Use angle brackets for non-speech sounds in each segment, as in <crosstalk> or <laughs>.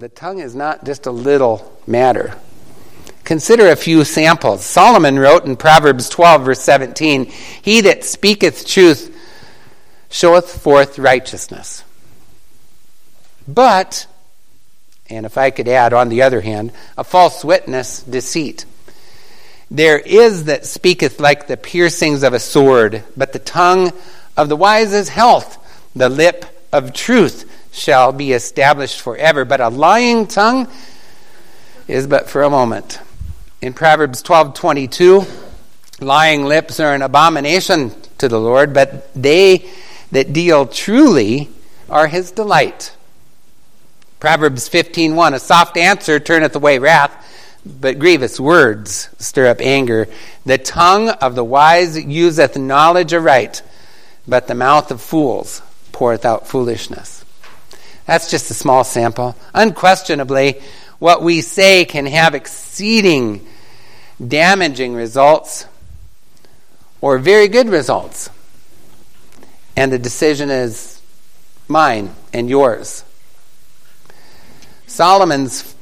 The tongue is not just a little matter. Consider a few samples. Solomon wrote in Proverbs 12, verse 17 He that speaketh truth showeth forth righteousness. But, and if I could add, on the other hand, a false witness, deceit. There is that speaketh like the piercings of a sword, but the tongue of the wise is health. The lip of truth shall be established forever, but a lying tongue is but for a moment. In Proverbs 12:22, lying lips are an abomination to the Lord, but they that deal truly are his delight. Proverbs 15:1, a soft answer turneth away wrath, but grievous words stir up anger. The tongue of the wise useth knowledge aright, but the mouth of fools poureth out foolishness. That's just a small sample. Unquestionably, what we say can have exceeding damaging results or very good results. And the decision is mine and yours. Solomon's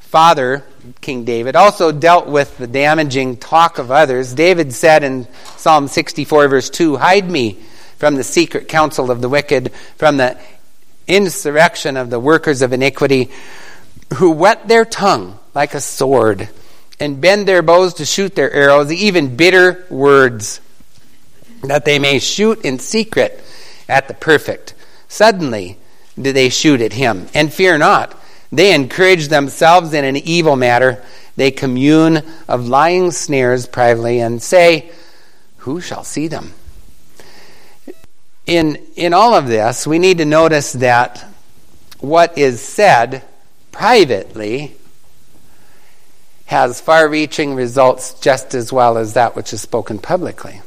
father, King David, also dealt with the damaging talk of others. David said in Psalm 64, verse 2 Hide me from the secret counsel of the wicked, from the insurrection of the workers of iniquity, who wet their tongue like a sword and bend their bows to shoot their arrows, even bitter words, that they may shoot in secret at the perfect. Suddenly do they shoot at him, and fear not. They encourage themselves in an evil matter. They commune of lying snares privately and say, Who shall see them? In, in all of this, we need to notice that what is said privately has far reaching results just as well as that which is spoken publicly.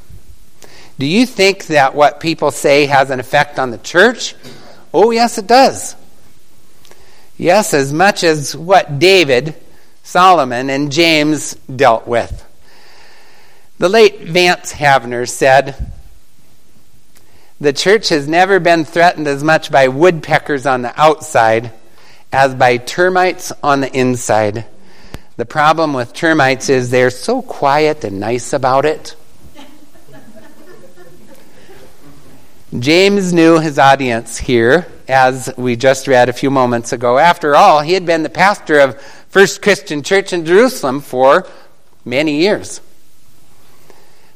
Do you think that what people say has an effect on the church? Oh, yes, it does. Yes, as much as what David, Solomon, and James dealt with. The late Vance Havner said, The church has never been threatened as much by woodpeckers on the outside as by termites on the inside. The problem with termites is they're so quiet and nice about it. James knew his audience here, as we just read a few moments ago. After all, he had been the pastor of First Christian Church in Jerusalem for many years.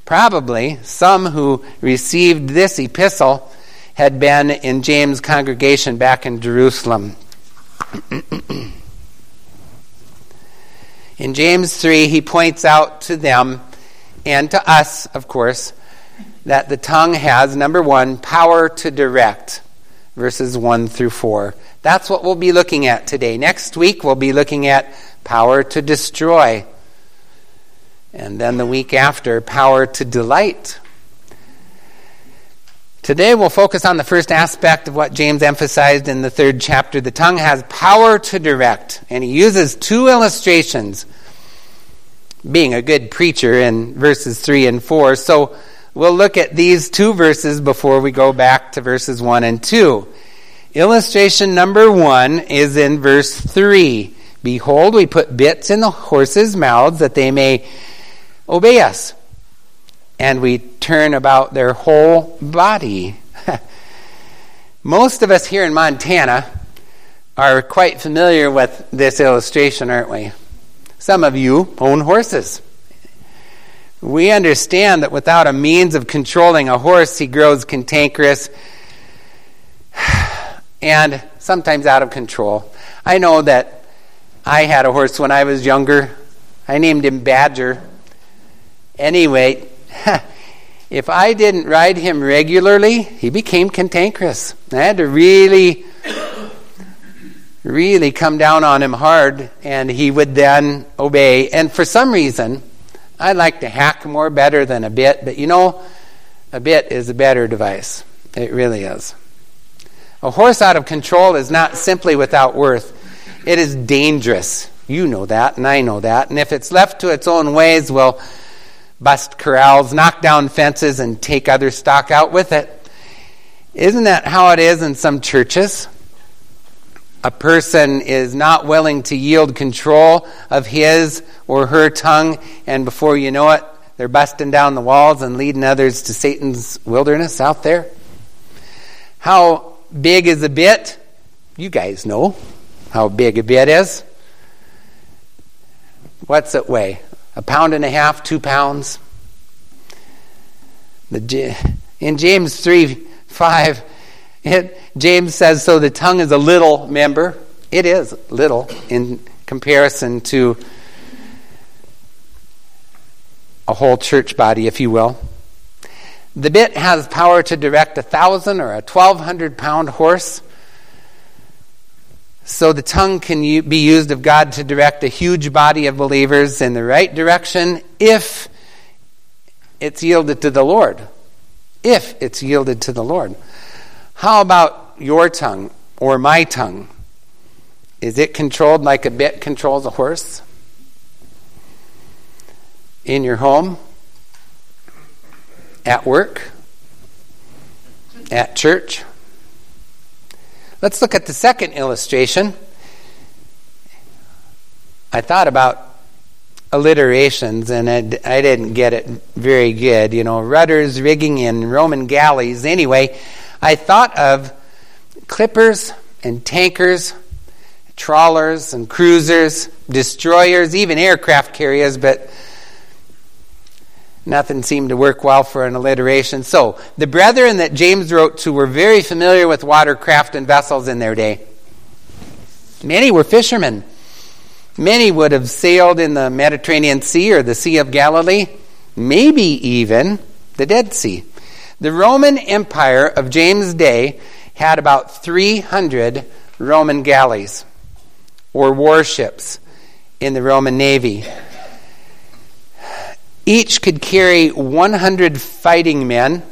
Probably some who received this epistle had been in James' congregation back in Jerusalem. <clears throat> in James 3, he points out to them and to us, of course, that the tongue has, number one, power to direct, verses 1 through 4. That's what we'll be looking at today. Next week, we'll be looking at power to destroy. And then the week after, power to delight. Today, we'll focus on the first aspect of what James emphasized in the third chapter. The tongue has power to direct, and he uses two illustrations, being a good preacher in verses 3 and 4. So, We'll look at these two verses before we go back to verses 1 and 2. Illustration number 1 is in verse 3. Behold, we put bits in the horses' mouths that they may obey us, and we turn about their whole body. <laughs> Most of us here in Montana are quite familiar with this illustration, aren't we? Some of you own horses. We understand that without a means of controlling a horse, he grows cantankerous <sighs> and sometimes out of control. I know that I had a horse when I was younger. I named him Badger. Anyway, <laughs> if I didn't ride him regularly, he became cantankerous. I had to really, <coughs> really come down on him hard, and he would then obey. And for some reason, I like to hackamore better than a bit, but you know, a bit is a better device. It really is. A horse out of control is not simply without worth, it is dangerous. You know that, and I know that. And if it's left to its own ways, will bust corrals, knock down fences, and take other stock out with it. Isn't that how it is in some churches? a person is not willing to yield control of his or her tongue, and before you know it, they're busting down the walls and leading others to Satan's wilderness out there. How big is a bit? You guys know how big a bit is. What's it weigh? A pound and a half, two pounds? The, in James 3 5, it, James says, So the tongue is a little member. It is little in comparison to a whole church body, if you will. The bit has power to direct a thousand or a twelve hundred pound horse. So the tongue can be used of God to direct a huge body of believers in the right direction if it's yielded to the Lord. If it's yielded to the Lord. How about your tongue or my tongue? Is it controlled like a bit controls a horse? In your home? At work? At church? Let's look at the second illustration. I thought about alliterations and I, I didn't get it very good. You know, rudders, rigging, and Roman galleys. Anyway, I thought of clippers and tankers, trawlers and cruisers, destroyers, even aircraft carriers, but nothing seemed to work well for an alliteration. So, the brethren that James wrote to were very familiar with watercraft and vessels in their day. Many were fishermen. Many would have sailed in the Mediterranean Sea or the Sea of Galilee, maybe even the Dead Sea. The Roman Empire of James' day had about 300 Roman galleys or warships in the Roman Navy. Each could carry 100 fighting men,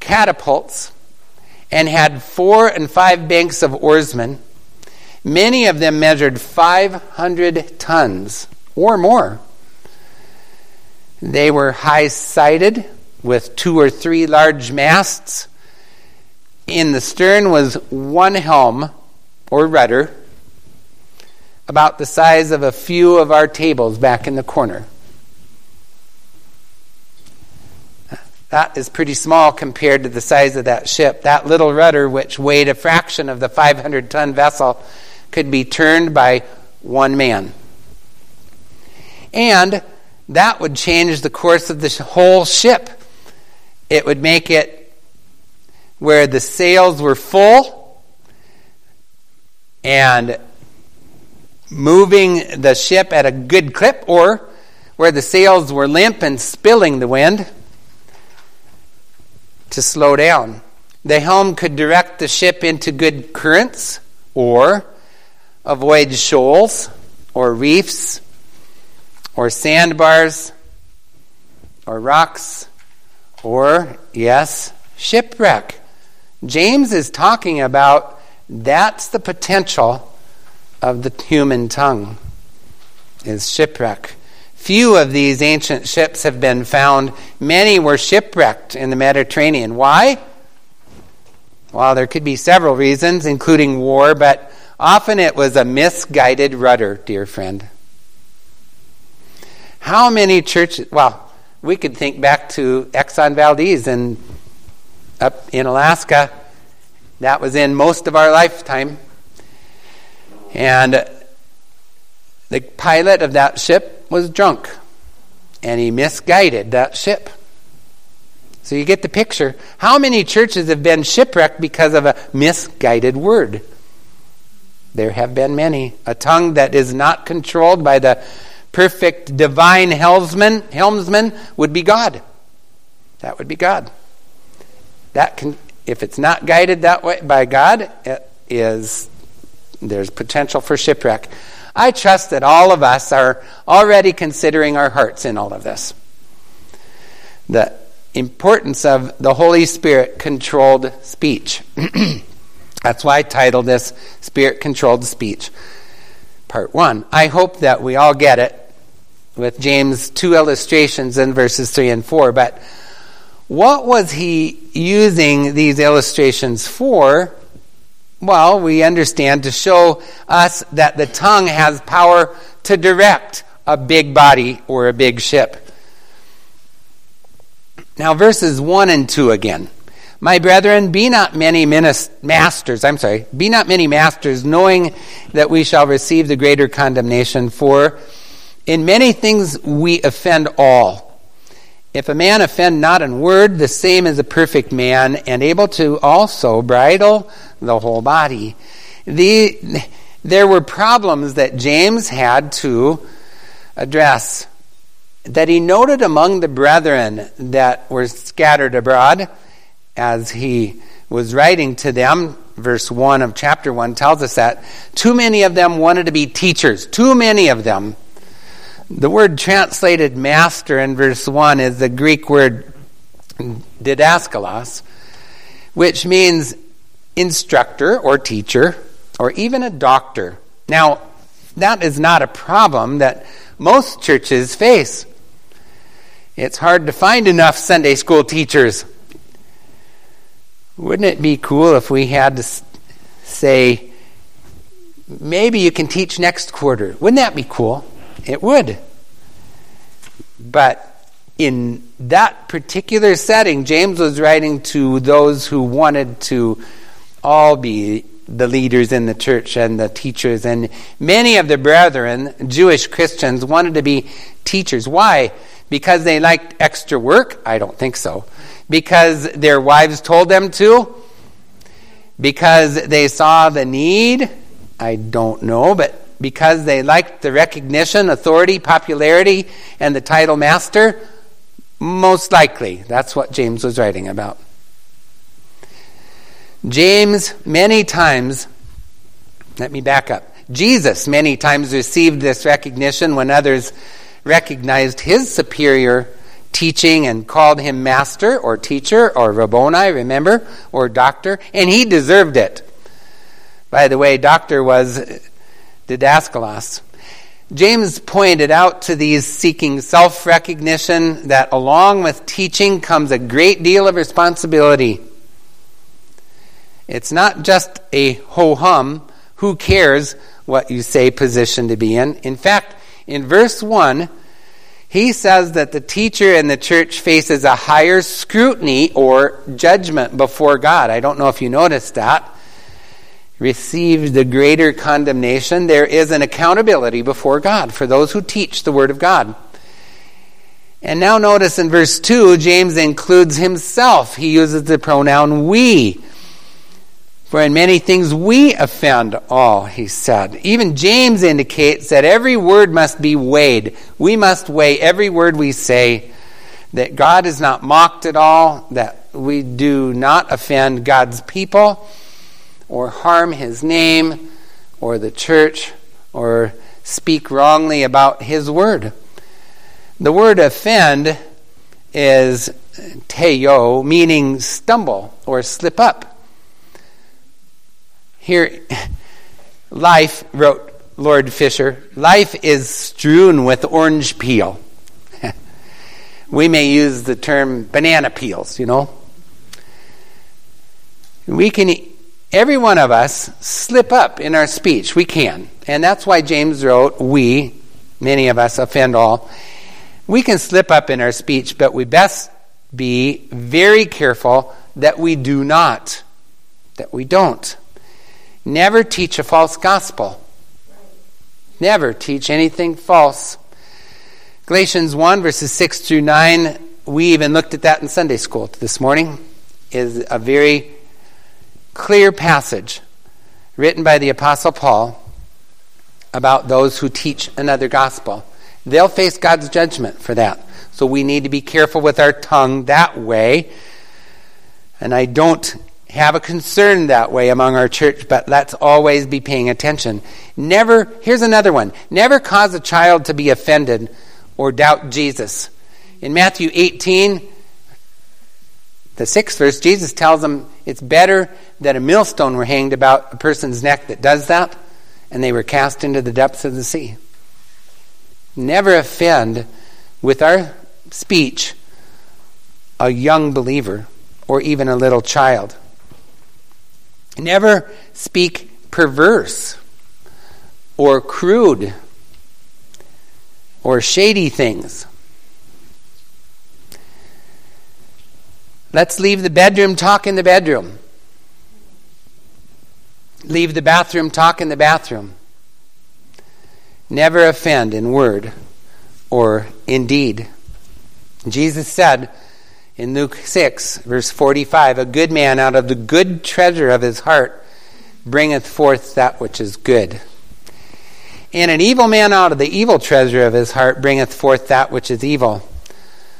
catapults, and had four and five banks of oarsmen. Many of them measured 500 tons or more. They were high sided with two or three large masts. In the stern was one helm or rudder, about the size of a few of our tables back in the corner. That is pretty small compared to the size of that ship. That little rudder, which weighed a fraction of the 500 ton vessel, could be turned by one man. And that would change the course of the whole ship it would make it where the sails were full and moving the ship at a good clip, or where the sails were limp and spilling the wind to slow down. The helm could direct the ship into good currents or avoid shoals or reefs or sandbars or rocks or, yes, shipwreck. James is talking about that's the potential of the human tongue is shipwreck. Few of these ancient ships have been found. Many were shipwrecked in the Mediterranean. Why? Well, there could be several reasons, including war, but often it was a misguided rudder, dear friend. How many churches, well, we could think back to Exxon Valdez and up in Alaska. That was in most of our lifetime. And the pilot of that ship was drunk. And he misguided that ship. So you get the picture. How many churches have been shipwrecked because of a misguided word? There have been many. A tongue that is not controlled by the perfect divine helmsman, helmsman would be God. That would be God. That can, if it's not guided that way by God, it is there's potential for shipwreck. I trust that all of us are already considering our hearts in all of this. The importance of the Holy Spirit controlled speech. <clears throat> That's why I titled this Spirit Controlled Speech part one. I hope that we all get it with James' two illustrations in verses 3 and 4. But what was he using these illustrations for Well, we understand to show us that the tongue has power to direct a big body or a big ship. Now, verses 1 and 2 again. My brethren, be not many masters, I'm sorry, be not many masters, knowing that we shall receive the greater condemnation, for in many things we offend all. If a man offend not in word, the same is a perfect man, and able to also bridle the whole body. The, there were problems that James had to address, that he noted among the brethren that were scattered abroad as he was writing to them, verse 1 of chapter 1 tells us that too many of them wanted to be teachers. Too many of them. The word translated master in verse 1 is the Greek word didaskalos, which means instructor or teacher or even a doctor. Now, that is not a problem that most churches face. It's hard to find enough Sunday school teachers wouldn't it be cool if we had to say, maybe you can teach next quarter? Wouldn't that be cool? It would. But in that particular setting, James was writing to those who wanted to all be the leaders in the church and the teachers. And many of the brethren, Jewish Christians, wanted to be teachers. Why? Because they liked extra work? I don't think so because their wives told them to? Because they saw the need? I don't know, but because they liked the recognition, authority, popularity, and the title master? Most likely. That's what James was writing about. James, many times, let me back up. Jesus, many times, received this recognition when others recognized his superior teaching and called him master or teacher or Rabboni, remember, or doctor, and he deserved it. By the way, doctor was didaskalos. James pointed out to these seeking self recognition that along with teaching comes a great deal of responsibility. It's not just a ho hum, who cares what you say position to be in. In fact, in verse 1, he says that the teacher in the church faces a higher scrutiny or judgment before God. I don't know if you noticed that. Received the greater condemnation. There is an accountability before God for those who teach the Word of God. And now notice in verse 2, James includes himself. He uses the pronoun we. For in many things we offend all, he said. Even James indicates that every word must be weighed. We must weigh every word we say, that God is not mocked at all, that we do not offend God's people, or harm his name, or the church, or speak wrongly about his word. The word offend is ptaio, meaning stumble or slip up. Here, life, wrote Lord Fisher, life is strewn with orange peel. <laughs> we may use the term banana peels, you know. We can, every one of us, slip up in our speech. We can. And that's why James wrote, we, many of us, offend all. We can slip up in our speech, but we best be very careful that we do not, that we don't. Never teach a false gospel. Never teach anything false. Galatians 1, verses 6 through 9, we even looked at that in Sunday school this morning, is a very clear passage written by the Apostle Paul about those who teach another gospel. They'll face God's judgment for that. So we need to be careful with our tongue that way. And I don't have a concern that way among our church, but let's always be paying attention. Never, here's another one never cause a child to be offended or doubt Jesus. In Matthew 18, the sixth verse, Jesus tells them it's better that a millstone were hanged about a person's neck that does that, and they were cast into the depths of the sea. Never offend with our speech a young believer or even a little child. Never speak perverse or crude or shady things. Let's leave the bedroom talk in the bedroom. Leave the bathroom talk in the bathroom. Never offend in word or in deed. Jesus said in Luke 6, verse 45, A good man out of the good treasure of his heart bringeth forth that which is good. And an evil man out of the evil treasure of his heart bringeth forth that which is evil.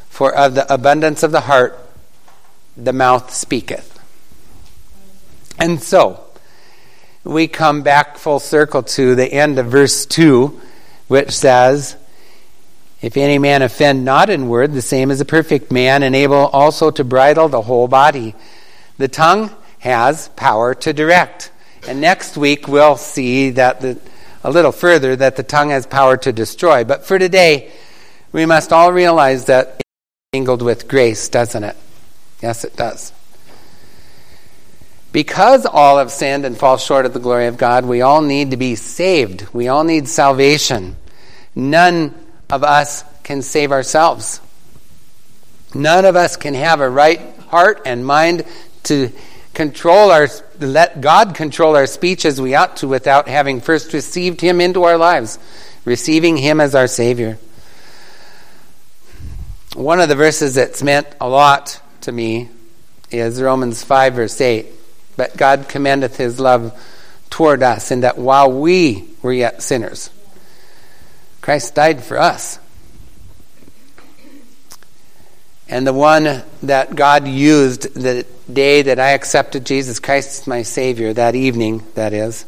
For of the abundance of the heart the mouth speaketh. And so, we come back full circle to the end of verse 2, which says, If any man offend not in word, the same is a perfect man, and able also to bridle the whole body. The tongue has power to direct. And next week we'll see that the, a little further that the tongue has power to destroy. But for today, we must all realize that it's mingled with grace, doesn't it? Yes, it does. Because all have sinned and fall short of the glory of God, we all need to be saved. We all need salvation. None of us can save ourselves. None of us can have a right heart and mind to control our let God control our speech as we ought to without having first received him into our lives, receiving him as our savior. One of the verses that's meant a lot to me is Romans 5 verse 8 but God commendeth his love toward us, in that while we were yet sinners, Christ died for us. And the one that God used the day that I accepted Jesus Christ as my Savior, that evening, that is,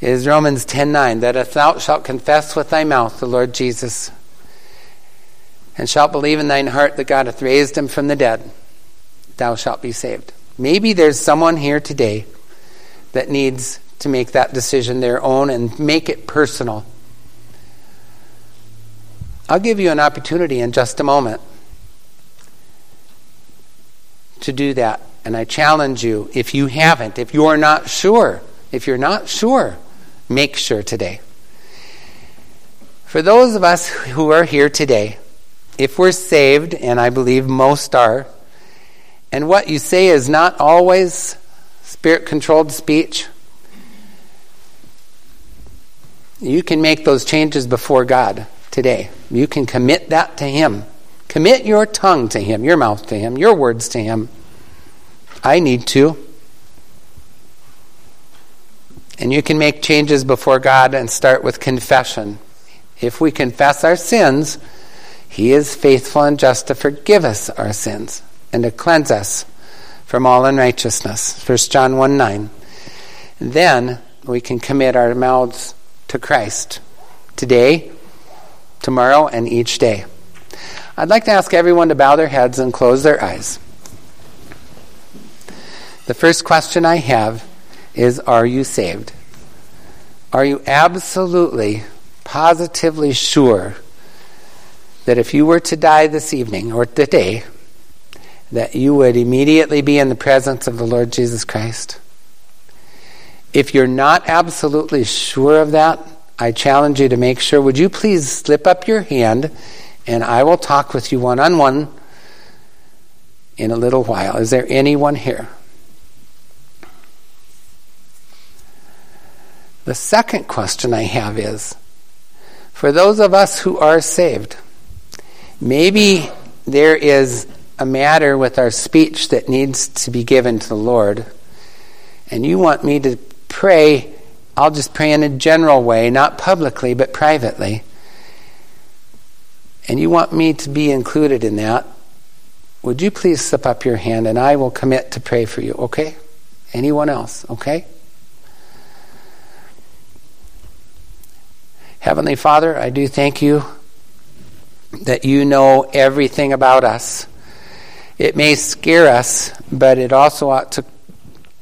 is Romans 10:9 that if thou shalt confess with thy mouth the Lord Jesus and shalt believe in thine heart that God hath raised him from the dead, thou shalt be saved. Maybe there's someone here today that needs to make that decision their own and make it personal. I'll give you an opportunity in just a moment to do that. And I challenge you, if you haven't, if you're not sure, if you're not sure, make sure today. For those of us who are here today, if we're saved, and I believe most are, and what you say is not always spirit controlled speech, you can make those changes before God today. You can commit that to Him. Commit your tongue to Him, your mouth to Him, your words to Him. I need to. And you can make changes before God and start with confession. If we confess our sins, He is faithful and just to forgive us our sins and to cleanse us from all unrighteousness. 1 John 1 9. Then we can commit our mouths to Christ today, tomorrow, and each day. I'd like to ask everyone to bow their heads and close their eyes. The first question I have is Are you saved? Are you absolutely, positively sure that if you were to die this evening or today, that you would immediately be in the presence of the Lord Jesus Christ. If you're not absolutely sure of that, I challenge you to make sure. Would you please slip up your hand and I will talk with you one on one in a little while. Is there anyone here? The second question I have is for those of us who are saved, maybe there is a matter with our speech that needs to be given to the Lord, and you want me to pray, I'll just pray in a general way, not publicly, but privately, and you want me to be included in that, would you please slip up your hand and I will commit to pray for you, okay? Anyone else, okay? Heavenly Father, I do thank you that you know everything about us. It may scare us, but it also ought to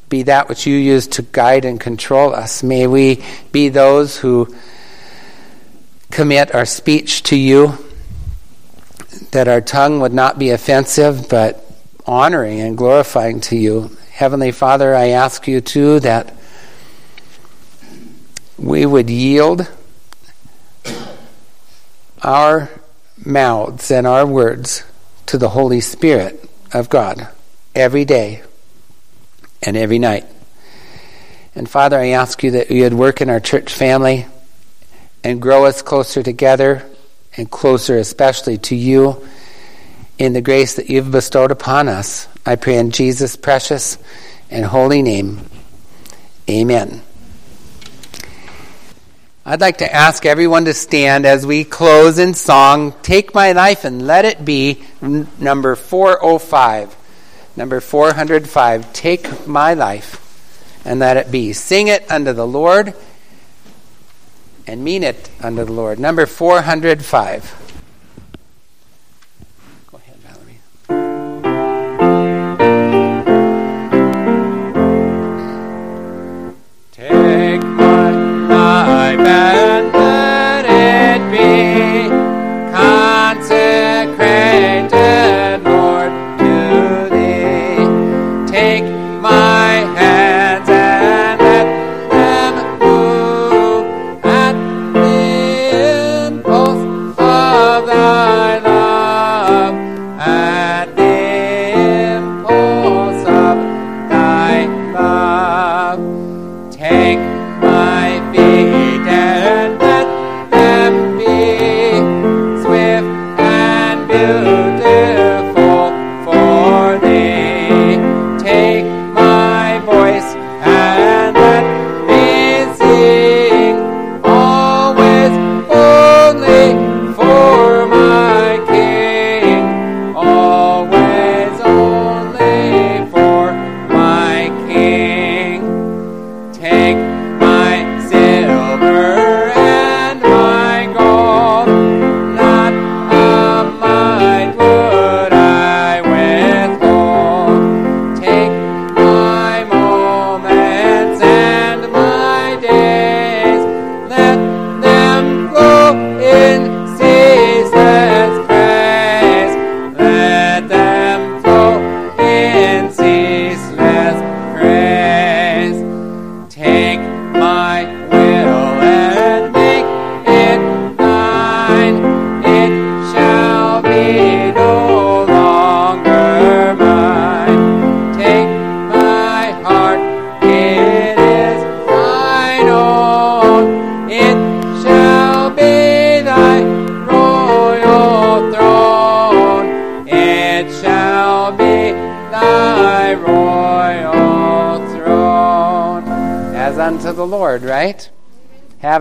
be that which you use to guide and control us. May we be those who commit our speech to you, that our tongue would not be offensive, but honoring and glorifying to you, Heavenly Father, I ask you too that we would yield our mouths and our words to the Holy Spirit of God every day and every night. And Father, I ask you that you'd work in our church family and grow us closer together and closer, especially to you, in the grace that you've bestowed upon us. I pray in Jesus' precious and holy name. Amen. I'd like to ask everyone to stand as we close in song, Take My Life and Let It Be, number 405. Number 405, Take My Life and Let It Be. Sing it unto the Lord and mean it unto the Lord. Number 405.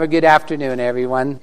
Have a good afternoon, everyone.